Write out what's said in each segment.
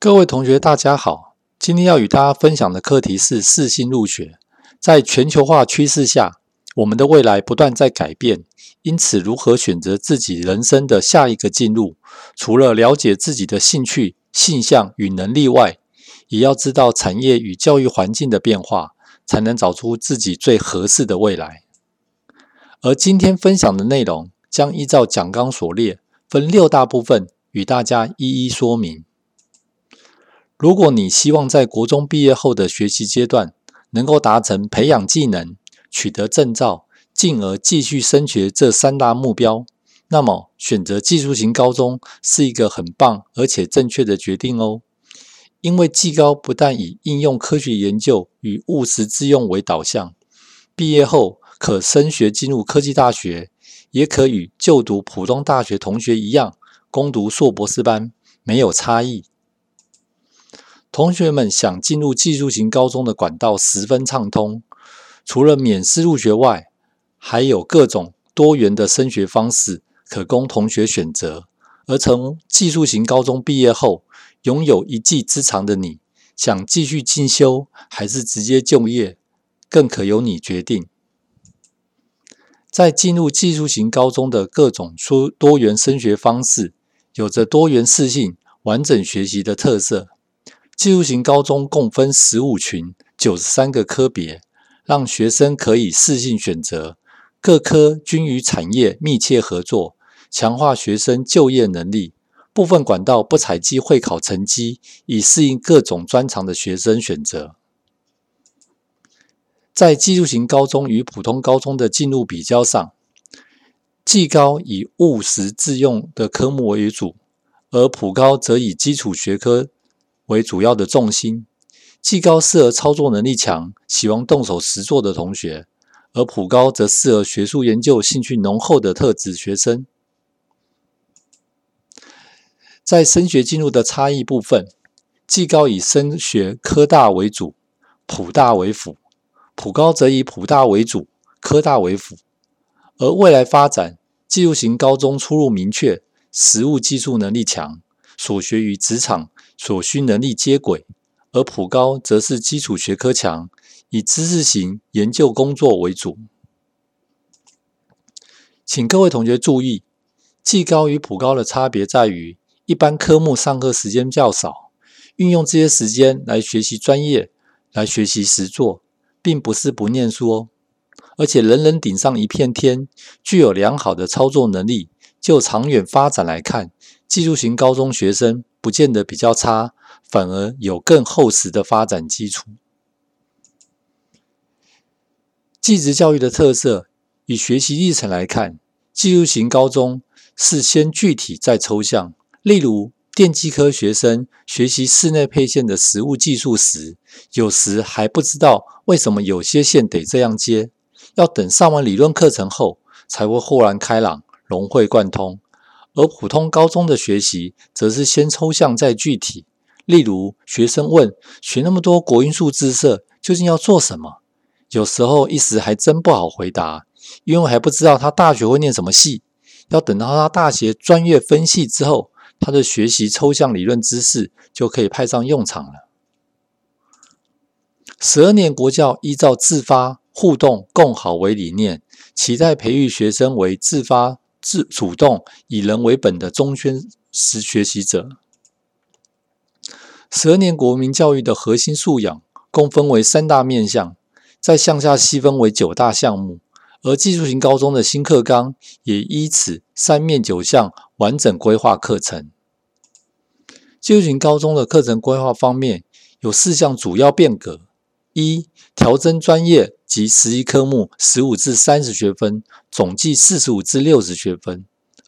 各位同学，大家好。今天要与大家分享的课题是四星入学。在全球化趋势下，我们的未来不断在改变，因此如何选择自己人生的下一个进入，除了了解自己的兴趣、性向与能力外，也要知道产业与教育环境的变化，才能找出自己最合适的未来。而今天分享的内容将依照讲纲所列，分六大部分与大家一一说明。如果你希望在国中毕业后的学习阶段能够达成培养技能、取得证照，进而继续升学这三大目标，那么选择技术型高中是一个很棒而且正确的决定哦。因为技高不但以应用科学研究与务实之用为导向，毕业后可升学进入科技大学，也可与就读普通大学同学一样攻读硕博士班，没有差异。同学们想进入技术型高中的管道十分畅通，除了免试入学外，还有各种多元的升学方式可供同学选择。而从技术型高中毕业后，拥有一技之长的你，想继续进修还是直接就业，更可由你决定。在进入技术型高中的各种多多元升学方式，有着多元适性、完整学习的特色。技术型高中共分十五群、九十三个科别，让学生可以适性选择。各科均与产业密切合作，强化学生就业能力。部分管道不采集会考成绩，以适应各种专长的学生选择。在技术型高中与普通高中的进入比较上，技高以务实自用的科目为主，而普高则以基础学科。为主要的重心，技高适合操作能力强、喜欢动手实做的同学，而普高则适合学术研究兴趣浓厚的特质学生。在升学进入的差异部分，技高以升学科大为主，普大为辅；普高则以普大为主，科大为辅。而未来发展，技术型高中出路明确，实务技术能力强，所学与职场。所需能力接轨，而普高则是基础学科强，以知识型研究工作为主。请各位同学注意，技高与普高的差别在于，一般科目上课时间较少，运用这些时间来学习专业，来学习实作，并不是不念书哦。而且人人顶上一片天，具有良好的操作能力。就长远发展来看，技术型高中学生。不见得比较差，反而有更厚实的发展基础。技职教育的特色，以学习历程来看，技术型高中是先具体再抽象。例如，电机科学生学习室内配线的实物技术时，有时还不知道为什么有些线得这样接，要等上完理论课程后，才会豁然开朗、融会贯通。而普通高中的学习，则是先抽象再具体。例如，学生问：学那么多国音数字社，究竟要做什么？有时候一时还真不好回答，因为还不知道他大学会念什么系。要等到他大学专业分系之后，他的学习抽象理论知识就可以派上用场了。十二年国教依照自发、互动、共好为理念，期待培育学生为自发。自主动以人为本的中宣实学习者。十二年国民教育的核心素养共分为三大面向，再向下细分为九大项目。而技术型高中的新课纲也依此三面九项完整规划课程。技术型高中的课程规划方面有四项主要变革：一、调整专业。及十一科目十五至三十学分，总计四十五至六十学分。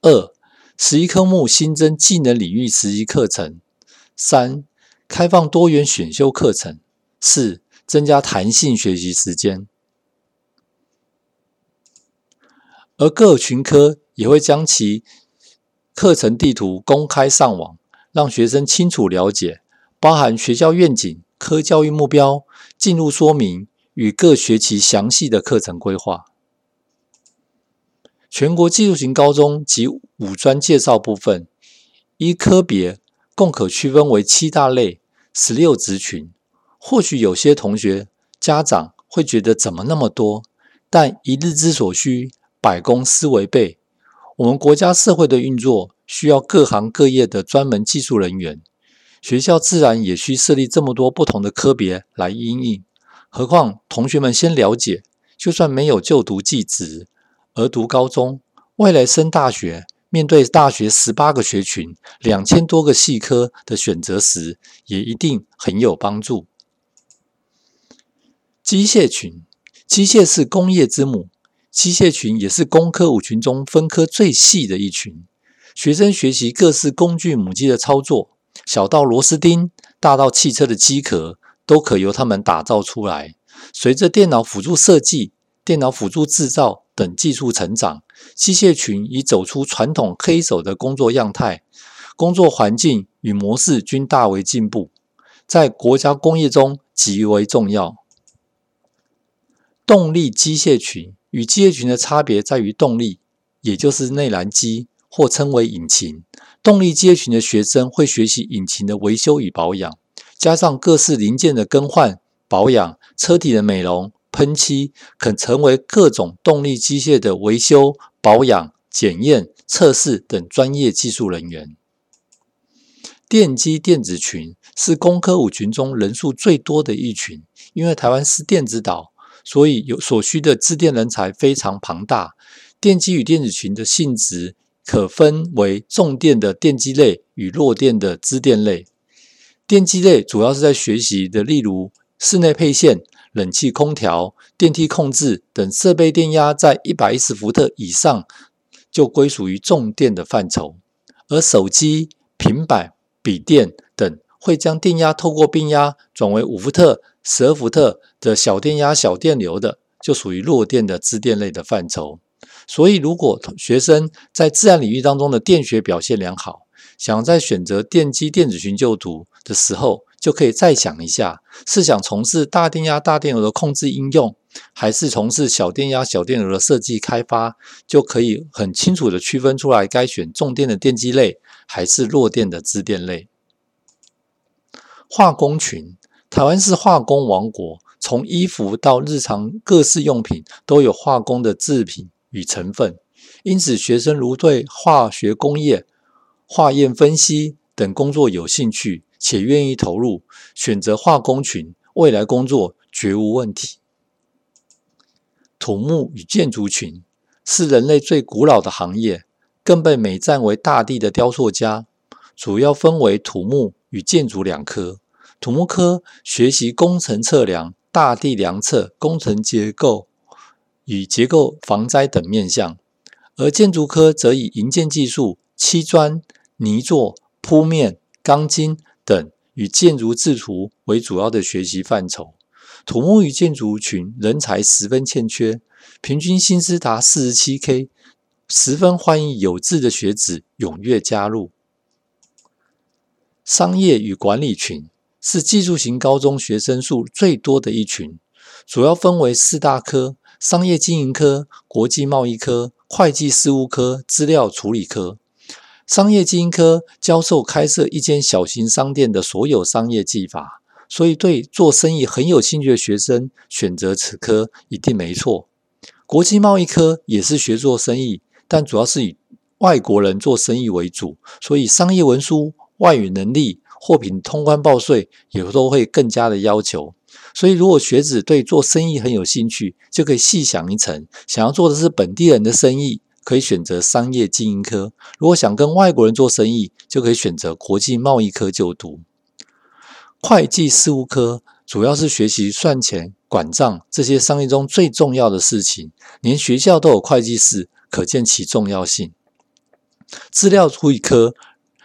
二、十一科目新增技能领域实习课程。三、开放多元选修课程。四、增加弹性学习时间。而各群科也会将其课程地图公开上网，让学生清楚了解，包含学校愿景、科教育目标、进入说明。与各学期详细的课程规划。全国技术型高中及五专介绍部分，依科别共可区分为七大类、十六职群。或许有些同学、家长会觉得怎么那么多？但一日之所需，百工思为备。我们国家社会的运作需要各行各业的专门技术人员，学校自然也需设立这么多不同的科别来应应。何况同学们先了解，就算没有就读技职，而读高中，未来升大学，面对大学十八个学群、两千多个系科的选择时，也一定很有帮助。机械群，机械是工业之母，机械群也是工科五群中分科最细的一群。学生学习各式工具母机的操作，小到螺丝钉，大到汽车的机壳。都可由他们打造出来。随着电脑辅助设计、电脑辅助制造等技术成长，机械群已走出传统黑手的工作样态，工作环境与模式均大为进步，在国家工业中极为重要。动力机械群与机械群的差别在于动力，也就是内燃机，或称为引擎。动力机械群的学生会学习引擎的维修与保养。加上各式零件的更换、保养、车体的美容、喷漆，可成为各种动力机械的维修、保养、检验、测试等专业技术人员。电机电子群是工科五群中人数最多的一群，因为台湾是电子岛，所以有所需的制电人才非常庞大。电机与电子群的性质可分为重电的电机类与弱电的资电类。电机类主要是在学习的，例如室内配线、冷气、空调、电梯控制等设备电压在一百一十伏特以上，就归属于重电的范畴。而手机、平板、笔电等会将电压透过变压转为五伏特、十二伏特的小电压、小电流的，就属于弱电的支电类的范畴。所以，如果学生在自然领域当中的电学表现良好，想在选择电机电子群就读的时候，就可以再想一下：是想从事大电压、大电流的控制应用，还是从事小电压、小电流的设计开发？就可以很清楚的区分出来，该选重电的电机类，还是弱电的支电类。化工群，台湾是化工王国，从衣服到日常各式用品，都有化工的制品与成分，因此学生如对化学工业。化验分析等工作有兴趣且愿意投入，选择化工群，未来工作绝无问题。土木与建筑群是人类最古老的行业，更被美赞为大地的雕塑家。主要分为土木与建筑两科。土木科学习工程测量、大地量测、工程结构与结构防灾等面向，而建筑科则以营建技术、砌砖。泥作、铺面、钢筋等与建筑制图为主要的学习范畴。土木与建筑群人才十分欠缺，平均薪资达四十七 K，十分欢迎有志的学子踊跃加入。商业与管理群是技术型高中学生数最多的一群，主要分为四大科：商业经营科、国际贸易科、会计事务科、资料处理科。商业经营科教授开设一间小型商店的所有商业技法，所以对做生意很有兴趣的学生选择此科一定没错。国际贸易科也是学做生意，但主要是以外国人做生意为主，所以商业文书、外语能力、货品通关报税也都会更加的要求。所以如果学子对做生意很有兴趣，就可以细想一层，想要做的是本地人的生意。可以选择商业经营科，如果想跟外国人做生意，就可以选择国际贸易科就读。会计事务科主要是学习算钱、管账这些商业中最重要的事情，连学校都有会计室，可见其重要性。资料处理科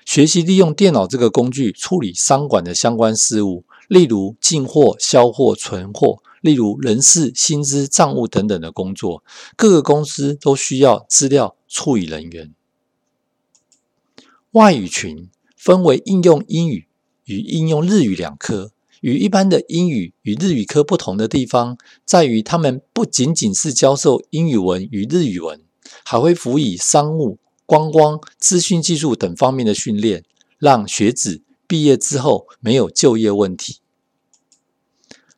学习利用电脑这个工具处理商管的相关事务，例如进货、销货、存货。例如人事、薪资、账务等等的工作，各个公司都需要资料处理人员。外语群分为应用英语与应用日语两科，与一般的英语与日语科不同的地方，在于他们不仅仅是教授英语文与日语文，还会辅以商务、观光、资讯技术等方面的训练。让学子毕业之后没有就业问题。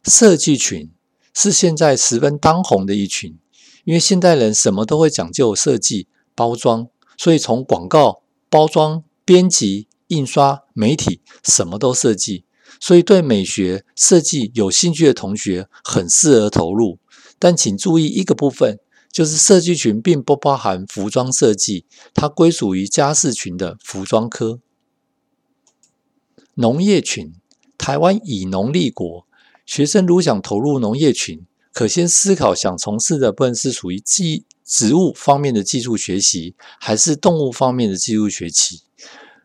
设计群是现在十分当红的一群，因为现代人什么都会讲究设计包装，所以从广告、包装、编辑、印刷、媒体，什么都设计。所以对美学设计有兴趣的同学，很适合投入。但请注意一个部分，就是设计群并不包含服装设计，它归属于家事群的服装科。农业群，台湾以农立国。学生如想投入农业群，可先思考想从事的部分是属于技植物方面的技术学习，还是动物方面的技术学习。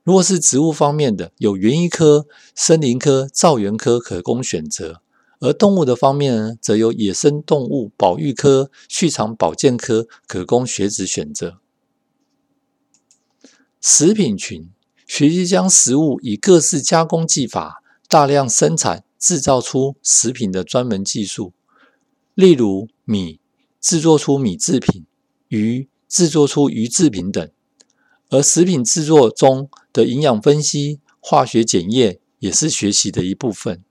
如果是植物方面的，有园艺科、森林科、造园科可供选择；而动物的方面呢，则有野生动物保育科、畜产保健科可供学子选择。食品群学习将食物以各式加工技法大量生产。制造出食品的专门技术，例如米制作出米制品，鱼制作出鱼制品等。而食品制作中的营养分析、化学检验也是学习的一部分。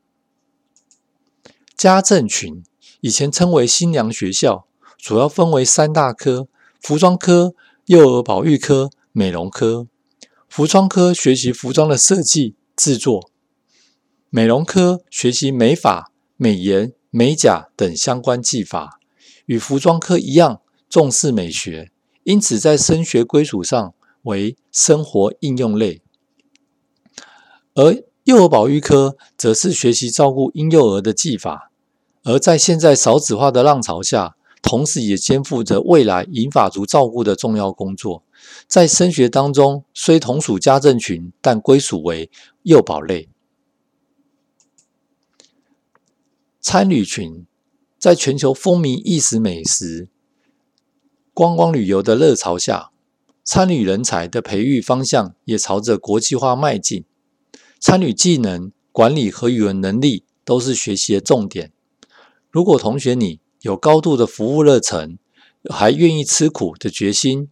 家政群以前称为新娘学校，主要分为三大科：服装科、幼儿保育科、美容科。服装科学习服装的设计制作。美容科学习美发、美颜、美甲等相关技法，与服装科一样重视美学，因此在升学归属上为生活应用类。而幼儿保育科则是学习照顾婴幼儿的技法，而在现在少子化的浪潮下，同时也肩负着未来银发族照顾的重要工作。在升学当中，虽同属家政群，但归属为幼保类。参旅群在全球风靡意食美食、观光旅游的热潮下，参旅人才的培育方向也朝着国际化迈进。参旅技能、管理和语文能力都是学习的重点。如果同学你有高度的服务热忱，还愿意吃苦的决心，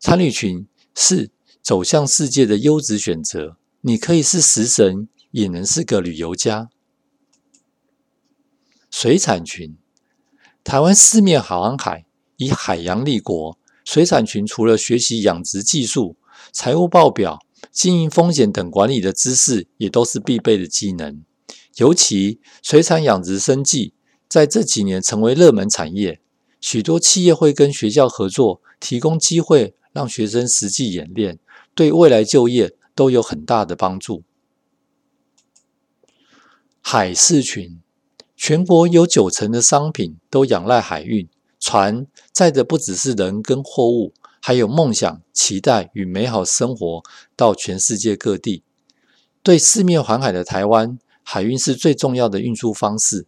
参旅群是走向世界的优质选择。你可以是食神，也能是个旅游家。水产群，台湾四面航海，以海洋立国。水产群除了学习养殖技术、财务报表、经营风险等管理的知识，也都是必备的技能。尤其水产养殖生计，在这几年成为热门产业，许多企业会跟学校合作，提供机会让学生实际演练，对未来就业都有很大的帮助。海事群。全国有九成的商品都仰赖海运，船载的不只是人跟货物，还有梦想、期待与美好生活到全世界各地。对四面环海的台湾，海运是最重要的运输方式。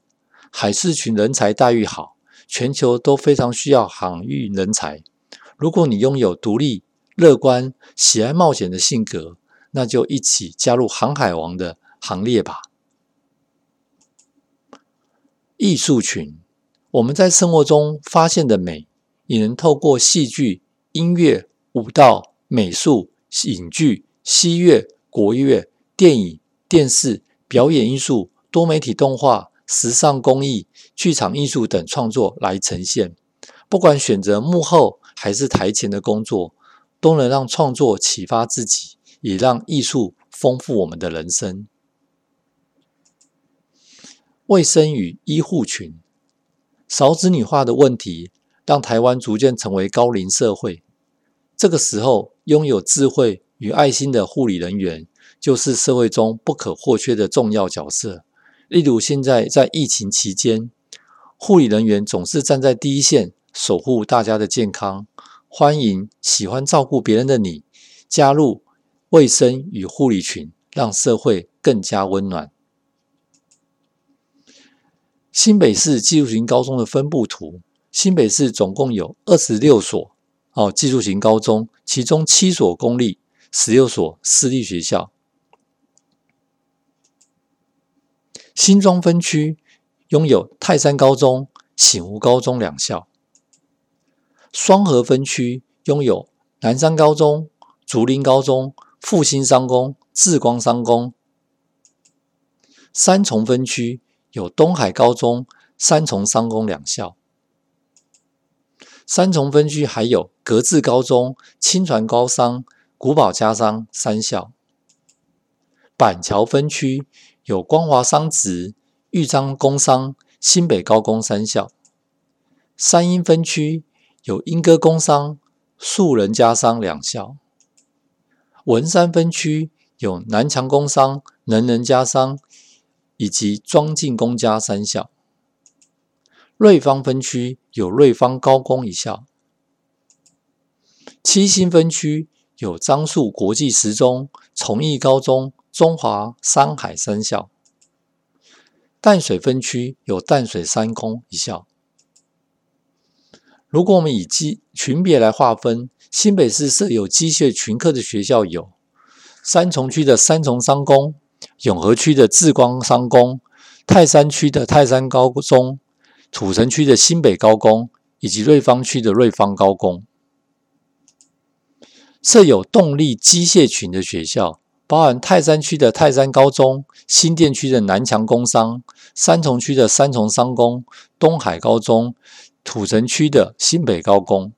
海事群人才待遇好，全球都非常需要航运人才。如果你拥有独立、乐观、喜爱冒险的性格，那就一起加入航海王的行列吧。艺术群，我们在生活中发现的美，也能透过戏剧、音乐、舞蹈、美术、影剧、西乐、国乐、电影、电视、表演艺术、多媒体动画、时尚工艺、剧场艺术等创作来呈现。不管选择幕后还是台前的工作，都能让创作启发自己，也让艺术丰富我们的人生。卫生与医护群少子女化的问题，让台湾逐渐成为高龄社会。这个时候，拥有智慧与爱心的护理人员，就是社会中不可或缺的重要角色。例如，现在在疫情期间，护理人员总是站在第一线，守护大家的健康。欢迎喜欢照顾别人的你，加入卫生与护理群，让社会更加温暖。新北市技术型高中的分布图：新北市总共有二十六所哦技术型高中，其中七所公立，十六所私立学校。新庄分区拥有泰山高中、醒湖高中两校；双河分区拥有南山高中、竹林高中、复兴商工、智光商工。三重分区有东海高中、三重商工两校。三重分区还有格致高中、清传高商、古堡家商三校。板桥分区有光华商职、豫章工商、新北高工三校。三鹰分区有莺歌工商、树人家商两校。文山分区有南强工商、能人家商以及庄敬公家三校。瑞芳分区有瑞芳高工一校。七星分区有樟树国际十中、崇义高中。中华山海三校，淡水分区有淡水三工一校。如果我们以机群别来划分，新北市设有机械群科的学校有三重区的三重商工、永和区的智光商工、泰山区的泰山高中、土城区的新北高工以及瑞芳区的瑞芳高工。设有动力机械群的学校。包含泰山区的泰山高中、新店区的南强工商、三重区的三重商工、东海高中、土城区的新北高工，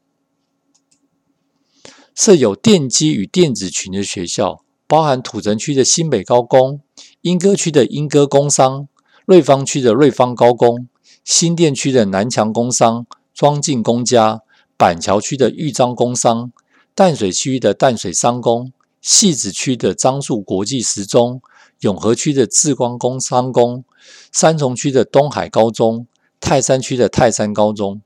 设有电机与电子群的学校，包含土城区的新北高工、莺歌区的莺歌工商、瑞芳区的瑞芳高工、新店区的南强工商、庄敬公家、板桥区的豫章工商、淡水区的淡水商工。戏子区的樟树国际十中、永和区的智光工商工、三重区的东海高中、泰山区的泰山高中，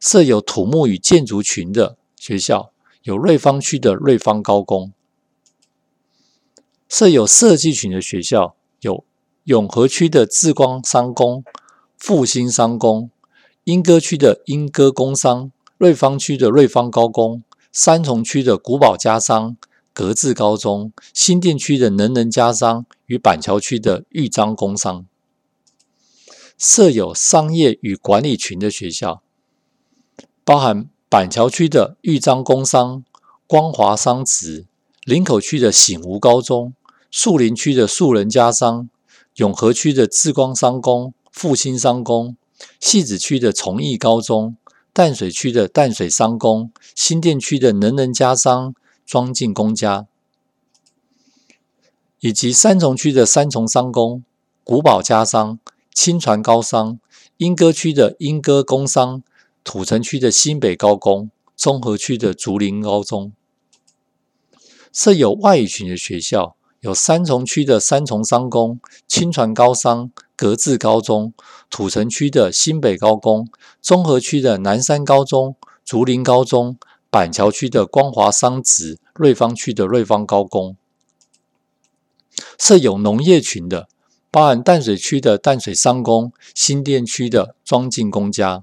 设有土木与建筑群的学校，有瑞芳区的瑞芳高工；设有设计群的学校，有永和区的智光商工、复兴商工、莺歌区的莺歌工商、瑞芳区的瑞芳高工。三重区的古堡家商、格致高中，新店区的能人家商与板桥区的豫章工商，设有商业与管理群的学校，包含板桥区的豫章工商、光华商职，林口区的醒吾高中，树林区的树人家商，永和区的智光商工、复兴商工，戏子区的崇义高中。淡水区的淡水商工、新店区的能人家商、庄敬公家，以及三重区的三重商工、古堡家商、清传高商、莺歌区的莺歌工商、土城区的新北高工、中和区的竹林高中，设有外语群的学校，有三重区的三重商工、清传高商。格致高中、土城区的新北高工、中和区的南山高中、竹林高中、板桥区的光华商职、瑞芳区的瑞芳高工，设有农业群的，包含淡水区的淡水商工、新店区的庄敬公家；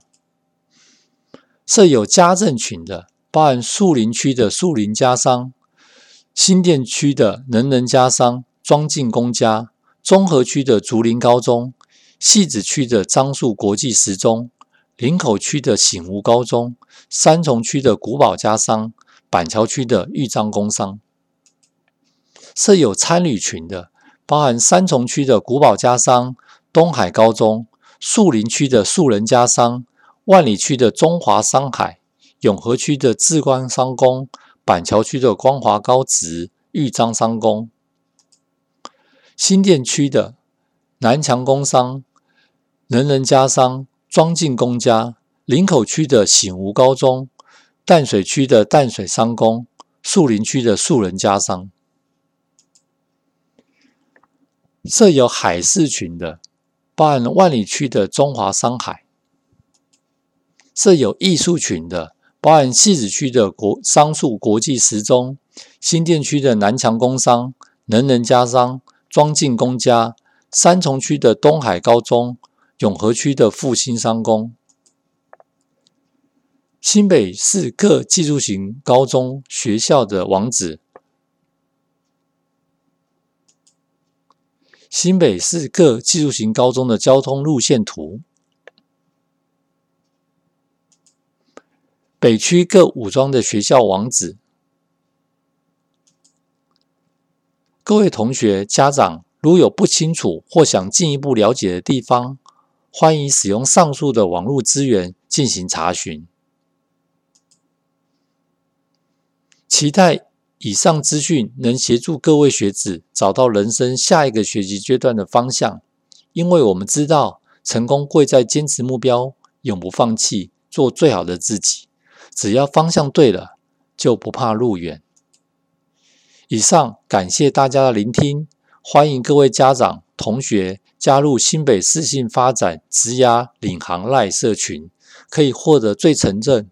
设有家政群的，包含树林区的树林家商、新店区的能人家商、庄敬公家。中和区的竹林高中、戏子区的樟树国际十中、林口区的醒吾高中、三重区的古堡家商、板桥区的豫章工商，设有参旅群的，包含三重区的古堡家商、东海高中、树林区的树人家商、万里区的中华商海、永和区的志光商工、板桥区的光华高职、豫章商工。新店区的南强工商、能人家商、庄敬公家；林口区的醒吾高中；淡水区的淡水商工；树林区的树人家商，设有海事群的，包含万里区的中华商海；设有艺术群的，包含戏子区的国商树国际时钟；新店区的南强工商、能人家商。庄敬公家、三重区的东海高中、永和区的复兴商工、新北市各技术型高中学校的网址、新北市各技术型高中的交通路线图、北区各武装的学校网址。各位同学、家长，如有不清楚或想进一步了解的地方，欢迎使用上述的网络资源进行查询。期待以上资讯能协助各位学子找到人生下一个学习阶段的方向，因为我们知道，成功贵在坚持目标，永不放弃，做最好的自己。只要方向对了，就不怕路远。以上感谢大家的聆听，欢迎各位家长、同学加入新北市信发展职涯领航赖社群，可以获得最纯正、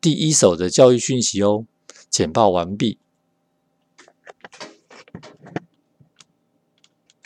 第一手的教育讯息哦。简报完毕。